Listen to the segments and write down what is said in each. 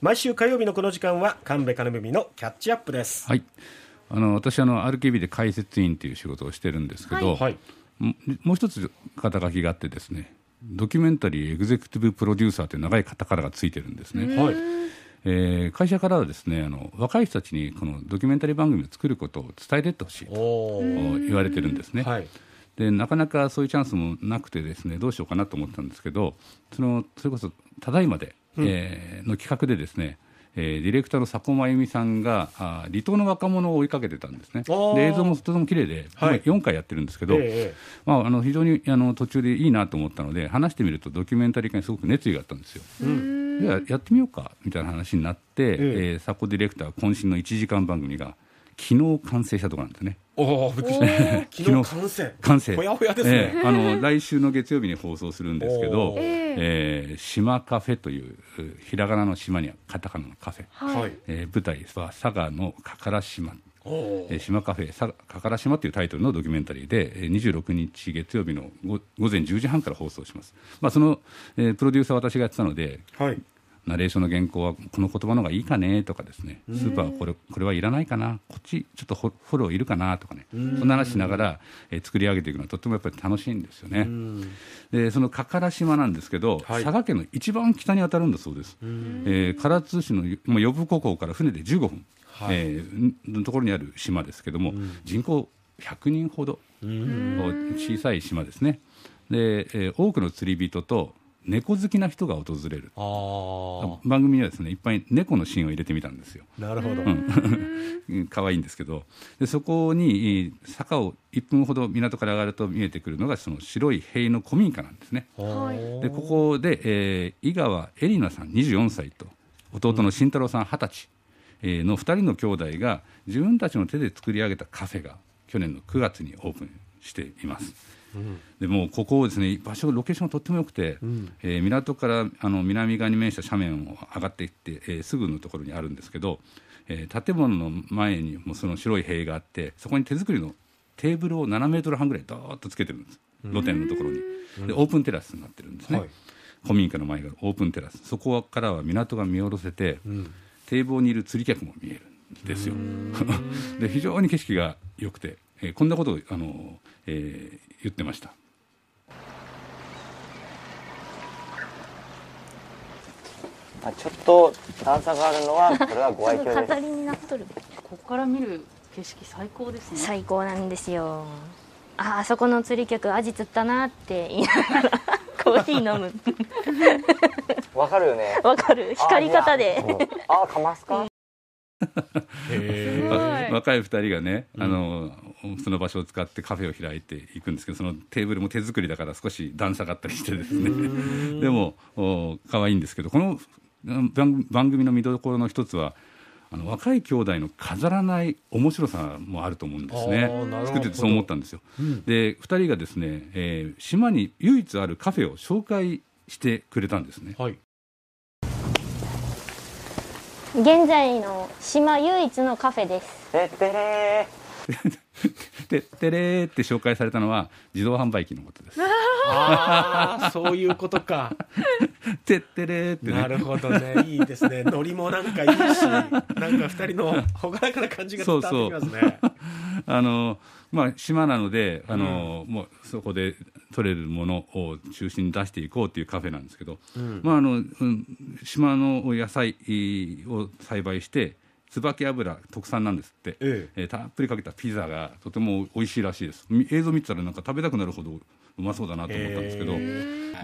毎週火曜日のこの時間は神戸金文のキャッチアップです。はい。あの私あの RKB で解説員という仕事をしてるんですけど、はい。ももう一つ肩書きがあってですねドキュメンタリーエグゼクティブプロデューサーという長いカタカナがついてるんですね、はい。えー会社からはですねあの若い人たちにこのドキュメンタリー番組を作ることを伝えていってほしいと言われてるんですね、はい。でなかなかそういうチャンスもなくてですねどうしようかなと思ったんですけどそのそれこそただいまで、えーの企画でですねえーディレクターの迫真由美さんがあ離島の若者を追いかけてたんですね。で映像もとても綺麗で、はい。今4回やってるんですけど、ええまあ、あの非常にあの途中でいいなと思ったので話してみるとドキュメンタリー化にすごく熱意があったんですよ。ではやってみようかみたいな話になって、ええ。ー、サコディレクター渾身の1時間番組が昨日完成したところなんですね。おおびっくりした。昨日完成。完成。ほやほやですね、ええ。あの来週の月曜日に放送するんですけどえー島カフェといううひらがなの島にはカタカナのカフェ、はい。えー舞台は佐賀のかから島。えー島カフェさかから島というタイトルのドキュメンタリーで、えー26日月曜日のご午前10時半から放送します、まあ、その、えープロデューサーは私がやってたのではいナレーションの原稿はこの言葉の方がいいかねとかですね。スーパーはこれこれはいらないかな。こっちちょっとフォローいるかなとかね。そんな話しながら、えー作り上げていくのはとってもやっぱり楽しいんですよね。でそのかから島なんですけど、はい。佐賀県の一番北に当たるんだそうです、えー唐津市のまあ呼子港から船で15分、はい。えーのところにある島ですけども、人口100人ほど、小さい島ですね。で、えー多くの釣り人と猫好きな人が訪れる。あ番組にはですねいっぱい猫のシーンを入れてみたんですよ。あなるほど、うん。可愛いんですけど。でそこにえー坂を1分ほど港から上がると見えてくるのがその白い塀の古民家なんですね。はい。でここで、えー井川恵里奈さん24歳と弟の慎太郎さん20歳、えーの2人の兄弟が自分たちの手で作り上げたカフェが去年の9月にオープンしています。でもうここですね場所ロケーションとっても良くて、えー港からあの南側に面した斜面を上がっていって、えーすぐのところにあるんですけど、えー建物の前にもその白い塀があってそこに手作りのテーブルを7メートル半ぐらいどーっとつけてるんです。露天のところに、でオープンテラスになってるんですね、はい。古民家の前がオープンテラス。そこからは港が見下ろせて、ん。堤防にいる釣り客も見えるんですよ。で非常に景色が良くて、えーこんなことをあの、えー言ってました。まあ、ちょっと段差があるのはこれはご愛嬌です。語りになっとるここから見る景色最高ですね。最高なんですよ。ああそこの釣り客アジ釣ったなって言いながら コーヒー飲む。わかるよね。わかる。光り方で。ああかますか、若い2人がね、あのその場所を使ってカフェを開いていくんですけどそのテーブルも手作りだから少し段差があったりしてですね。でもお可愛いんですけどこのうん番番組の見どころの一つはあの若い兄弟の飾らない面白さもあると思うんですね。作っててそう思ったんですよ、で2人がですね、えー島に唯一あるカフェを紹介してくれたんですね。はい。現在の島唯一のカフェです。てってれでてれーって紹介されたのは自動販売機のことです。ああそういうことか。てってれーってね。なるほどね。いいですね。ノリもなんかいいしなんか二人の朗らかな感じが伝わってきますね。あのまあ、島なのであの、もうそこで取れるものを中心に出していこうというカフェなんですけど、まああのうん、島の野菜を栽培して椿油特産なんですって、ええ。ーたっぷりかけたピザがとても美味しいらしいです。み映像見てたらなんか食べたくなるほどうまそうだなと思ったんですけど、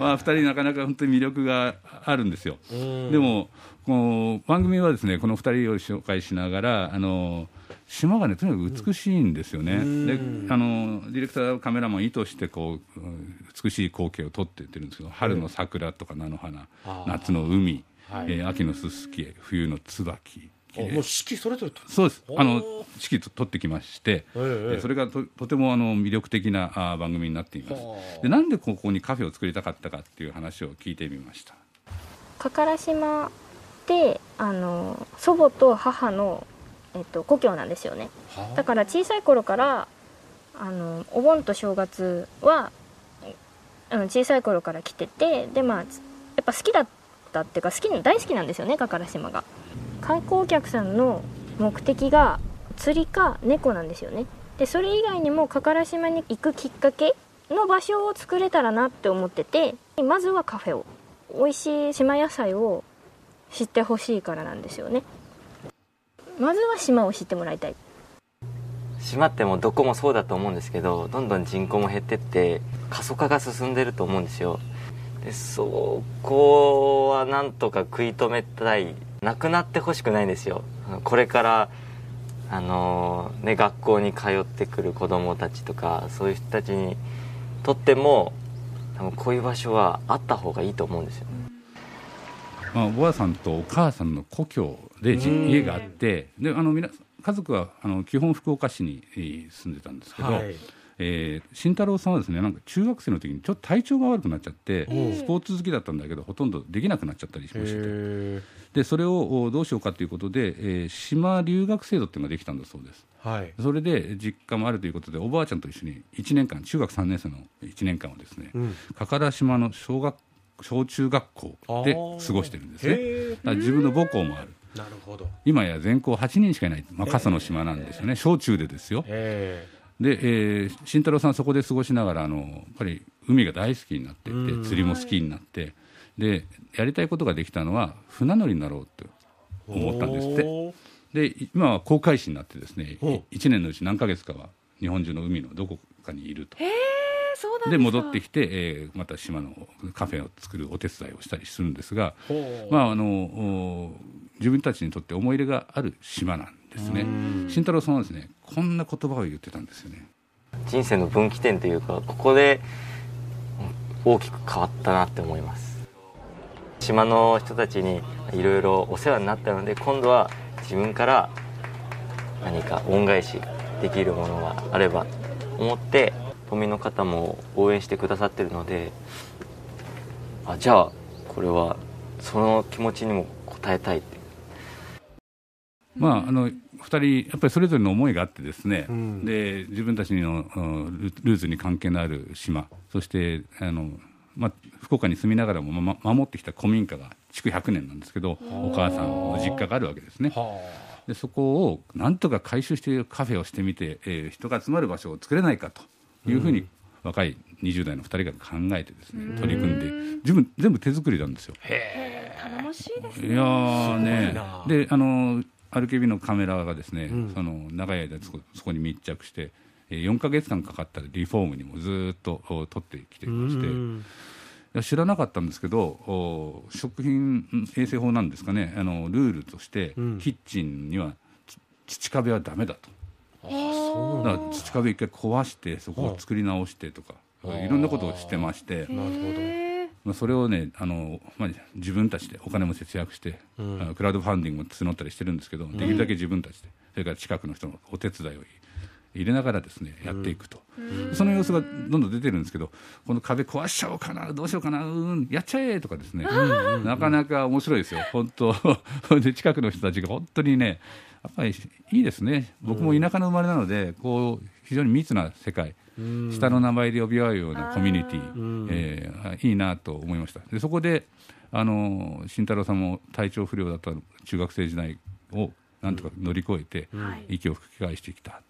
まあ、2人なかなか本当に魅力があるんですよ。でもこの番組はですねこの2人を紹介しながらあの島がねとにかく美しいんですよね、であのディレクターカメラマン意図してこううん美しい光景を撮っていってるんですけど春の桜とか菜の花、あー。夏の海、はい。えー秋のすすき冬の椿。あもう四季それぞれと？そうです。あの四季と撮ってきまして、えええーそれがととてもあの魅力的なあー番組になっています。はあ。でなんでここにカフェを作りたかったかっていう話を聞いてみました。加唐島ってあの祖母と母の、えっと、故郷なんですよね。だから小さい頃からあのお盆と正月はあの小さい頃から来ててでまあつやっぱ好きだったっていうか好きな大好きなんですよね加唐島が観光客さんの目的が釣りか猫なんですよね。でそれ以外にも加唐島に行くきっかけの場所を作れたらなって思っててまずはカフェを美味しい島野菜を知ってほしいからなんですよね。まずは島を知ってもらいたい。島ってもうどこもそうだと思うんですけどどんどん人口も減ってって過疎化が進んでると思うんですよ。でそこはなんとか食い止めたいなくなってほしくないんですよ。これからあのね学校に通ってくる子供たちとかそういう人たちにとっても多分こういう場所はあった方がいいと思うんですよ。まあ、おばあさんとお母さんの故郷でじ家があってであのみな家族はあの基本福岡市にえー住んでたんですけど、はいえー慎太郎さんはですねなんか中学生の時にちょっと体調が悪くなっちゃってスポーツ好きだったんだけどほとんどできなくなっちゃったりしまして。へでそれをおどうしようかということで、えー島留学制度っていうのができたんだそうです。ーはい。それで実家もあるということでおばあちゃんと一緒に1年間中学3年生の1年間をですね、うん。加唐島の小学小中学校で過ごしてるんですね。自分の母校もある。ーなるほど。今や全校8人しかいない、まあ、過疎の島なんですよね、小中でですよ。えで、えー慎太郎さんはそこで過ごしながらあのやっぱり海が大好きになっていってうん。釣りも好きになってでやりたいことができたのは船乗りになろうって思ったんですって。で今は航海士になってですねう。ん1年のうち何ヶ月かは日本中の海のどこかにいると。で戻ってきて、えーまた島のカフェを作るお手伝いをしたりするんですが、まあ、あのお自分たちにとって思い入れがある島なんですね。慎太郎さんはですねこんな言葉を言ってたんですよね。人生の分岐点というかここでうん大きく変わったなって思います。島の人たちにいろいろお世話になったので今度は自分から何か恩返しできるものがあればと思って都民の方も応援してくださってるのであじゃあこれはその気持ちにも応えたいってまあ、あの2人、やっぱりそれぞれの思いがあってですね、うん。で自分たちのうんルルーツに関係のある島、そしてあの、まあ、福岡に住みながらも、ま、守ってきた古民家が築100年なんですけど、お母さんの実家があるわけですね。はでそこをなんとか改修してカフェをしてみて、えー人が集まる場所を作れないかというふうに、若い20代の2人が考えてですね取り組んで自分全部手作りなんですよ。頼もしいですいやーね。すごいな。であの RKB のカメラがですね、ん。その長い間そこそこに密着して、えー4か月間かかったリフォームにもずーっとお撮ってきていまして、いうんや知らなかったんですけどお食品衛生法なんですかね。あのルールとして、うん。キッチンにはつ土壁はダメだと。あそうだ。から土壁一回壊してそこを作り直してとか、いろんなことをしてまして、なるまあ、それをねあの、まあ、自分たちでお金も節約して、うん。クラウドファンディングも募ったりしてるんですけど、できるだけ自分たちでそれから近くの人のお手伝いを入れながらですねやっていくと、その様子がどんどん出てるんですけどこの壁壊しちゃおうかなどうしようかなうんやっちゃえとかですね、なかなか面白いですよ。本当 で近くの人たちが本当にねやっぱりいいですね。僕も田舎の生まれなのでこう非常に密な世界、うん。下の名前で呼び合うようなコミュニティ、ん。えーいいなと思いました。でそこであの慎太郎さんも体調不良だった中学生時代をなんとか乗り越えて、息を吹き返してきた。と、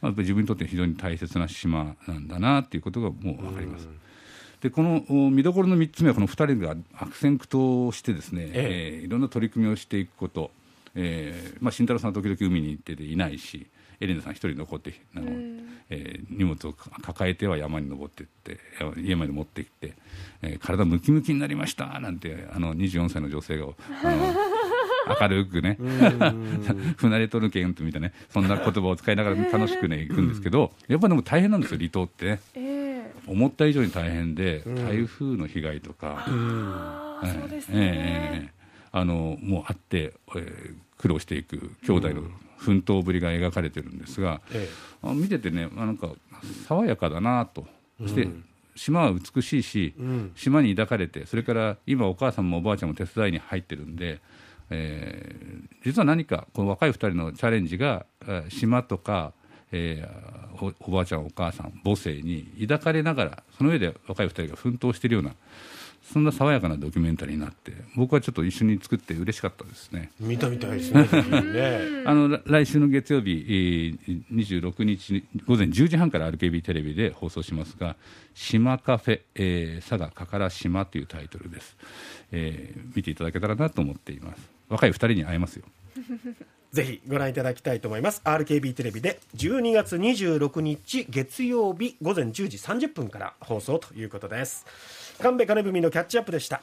まあ、やっぱり自分にとって非常に大切な島なんだなっていうことがもう分かります。でこのお見どころの3つ目はこの2人が悪戦苦闘してですね、ええ。ーいろんな取り組みをしていくこと、えーまあ、慎太郎さんは時々海に行ってていないしエレナさん一人残ってあの、えー荷物を抱えては山に登っていって家まで持ってきて、えー体ムキムキになりましたなんてあの24歳の女性があの明るくね。船出とるけんとみたいなね。そんな言葉を使いながら楽しくね行くんですけどやっぱでも大変なんですよ離島って。ねえ。思った以上に大変で台風の被害とか、あーそうですね、えあのもうあって、えー苦労していく兄弟の奮闘ぶりが描かれてるんですが、えあ見ててねあなんか爽やかだなと。そして、島は美しいし、ん。島に抱かれてそれから今お母さんもおばあちゃんも手伝いに入ってるんで、えー実は何かこの若い2人のチャレンジがえー島とか、えーおおばあちゃんお母さん母性に抱かれながらその上で若い2人が奮闘しているようなそんな爽やかなドキュメンタリーになって僕はちょっと一緒に作って嬉しかったですね。見たみたいですね あのら来週の月曜日、えー26日午前10時半から RKB テレビで放送しますが「島カフェ、えー佐賀かから島」というタイトルです、えー見ていただけたらなと思っています若い2人に会えますよ。ぜひご覧いただきたいと思います。RKB テレビで12月26日月曜日午前10時30分から放送ということです。神戸金文のキャッチアップでした。